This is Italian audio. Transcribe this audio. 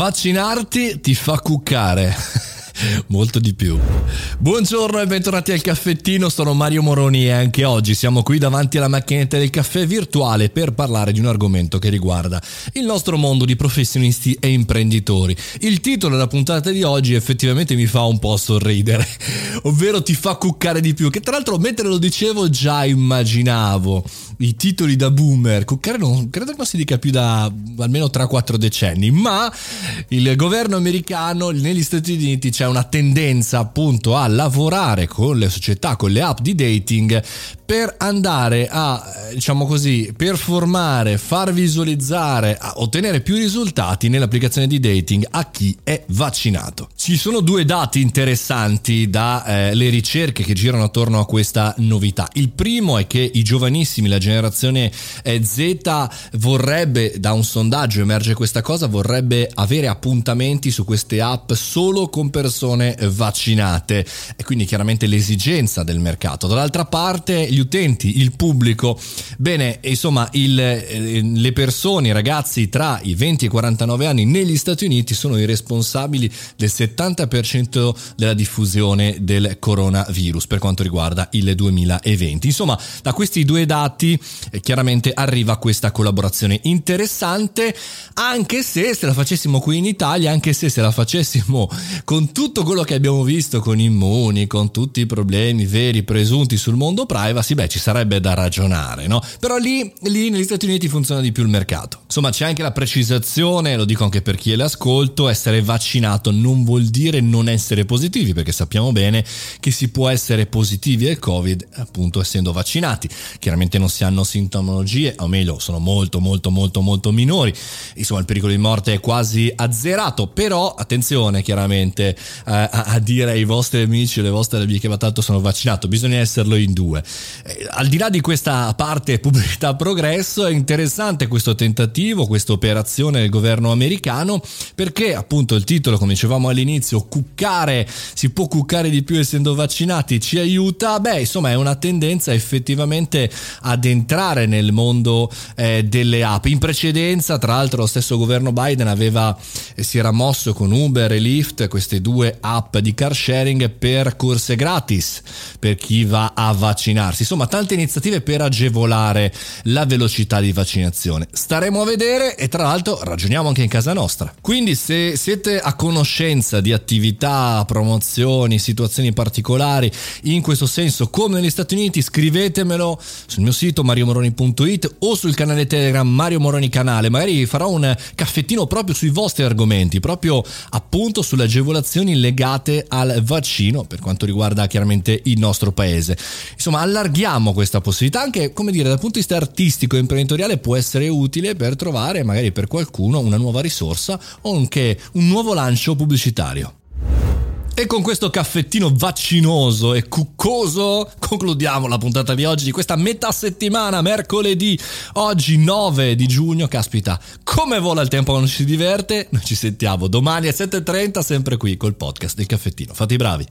Vaccinarti ti fa cuccare. Molto di più. Buongiorno e bentornati al caffettino, sono Mario Moroni e anche oggi siamo qui davanti alla macchinetta del caffè virtuale per parlare di un argomento che riguarda il nostro mondo di professionisti e imprenditori. Il titolo della puntata di oggi effettivamente mi fa un po' sorridere, ovvero ti fa cuccare di più, che tra l'altro mentre lo dicevo già immaginavo i titoli da boomer, cuccare non, credo che non si dica più da almeno 3-4 decenni, ma il governo americano negli Stati Uniti c'è una tendenza appunto a lavorare con le società, con le app di dating per andare a, diciamo così, performare, far visualizzare, ottenere più risultati nell'applicazione di dating a chi è vaccinato. Ci sono due dati interessanti dalle eh, ricerche che girano attorno a questa novità. Il primo è che i giovanissimi, la generazione eh, Z, vorrebbe, da un sondaggio emerge questa cosa, vorrebbe avere appuntamenti su queste app solo con persone vaccinate e quindi chiaramente l'esigenza del mercato. Dall'altra parte gli utenti, il pubblico, bene, insomma, il, eh, le persone, i ragazzi tra i 20 e i 49 anni negli Stati Uniti sono i responsabili del 70% della diffusione del coronavirus per quanto riguarda il 2020. Insomma, da questi due dati eh, chiaramente arriva questa collaborazione interessante, anche se se la facessimo qui in Italia, anche se se la facessimo con tutto quello che abbiamo visto con Immuni, con tutti i problemi veri presunti sul mondo privacy, sì, beh, ci sarebbe da ragionare, no? Però lì, lì negli Stati Uniti funziona di più il mercato. Insomma, c'è anche la precisazione, lo dico anche per chi è l'ascolto, essere vaccinato non vuol dire non essere positivi, perché sappiamo bene che si può essere positivi al Covid, appunto, essendo vaccinati. Chiaramente non si hanno sintomologie, o meglio, sono molto, molto, molto, molto minori. Insomma, il pericolo di morte è quasi azzerato, però attenzione, chiaramente, eh, a, a, dire ai vostri amici o alle vostre amiche, ma tanto sono vaccinato, bisogna esserlo in due. Eh, al di là di questa parte pubblicità progresso, è interessante questo tentativo, questa operazione del governo americano, perché appunto il titolo, come dicevamo all'inizio, cuccare, si può cuccare di più essendo vaccinati, ci aiuta, beh insomma è una tendenza effettivamente ad entrare nel mondo eh, delle app. In precedenza, tra l'altro, lo stesso governo Biden aveva, eh, si era mosso con Uber e Lyft, queste due app di car sharing per corse gratis per chi va a vaccinarsi insomma tante iniziative per agevolare la velocità di vaccinazione. Staremo a vedere e tra l'altro ragioniamo anche in casa nostra. Quindi se siete a conoscenza di attività, promozioni, situazioni particolari in questo senso come negli Stati Uniti scrivetemelo sul mio sito mariomoroni.it o sul canale Telegram Mario Moroni Canale, magari farò un caffettino proprio sui vostri argomenti, proprio appunto sulle agevolazioni legate al vaccino per quanto riguarda chiaramente il nostro paese. Insomma, allarghiamo allarghiamo questa possibilità anche, come dire, dal punto di vista artistico e imprenditoriale può essere utile per trovare magari per qualcuno una nuova risorsa o anche un nuovo lancio pubblicitario. E con questo caffettino vaccinoso e cuccoso concludiamo la puntata di oggi di questa metà settimana, mercoledì, oggi 9 di giugno. Caspita, come vola il tempo quando ci si diverte? Noi ci sentiamo domani alle 7.30 sempre qui col podcast del caffettino. Fate i bravi.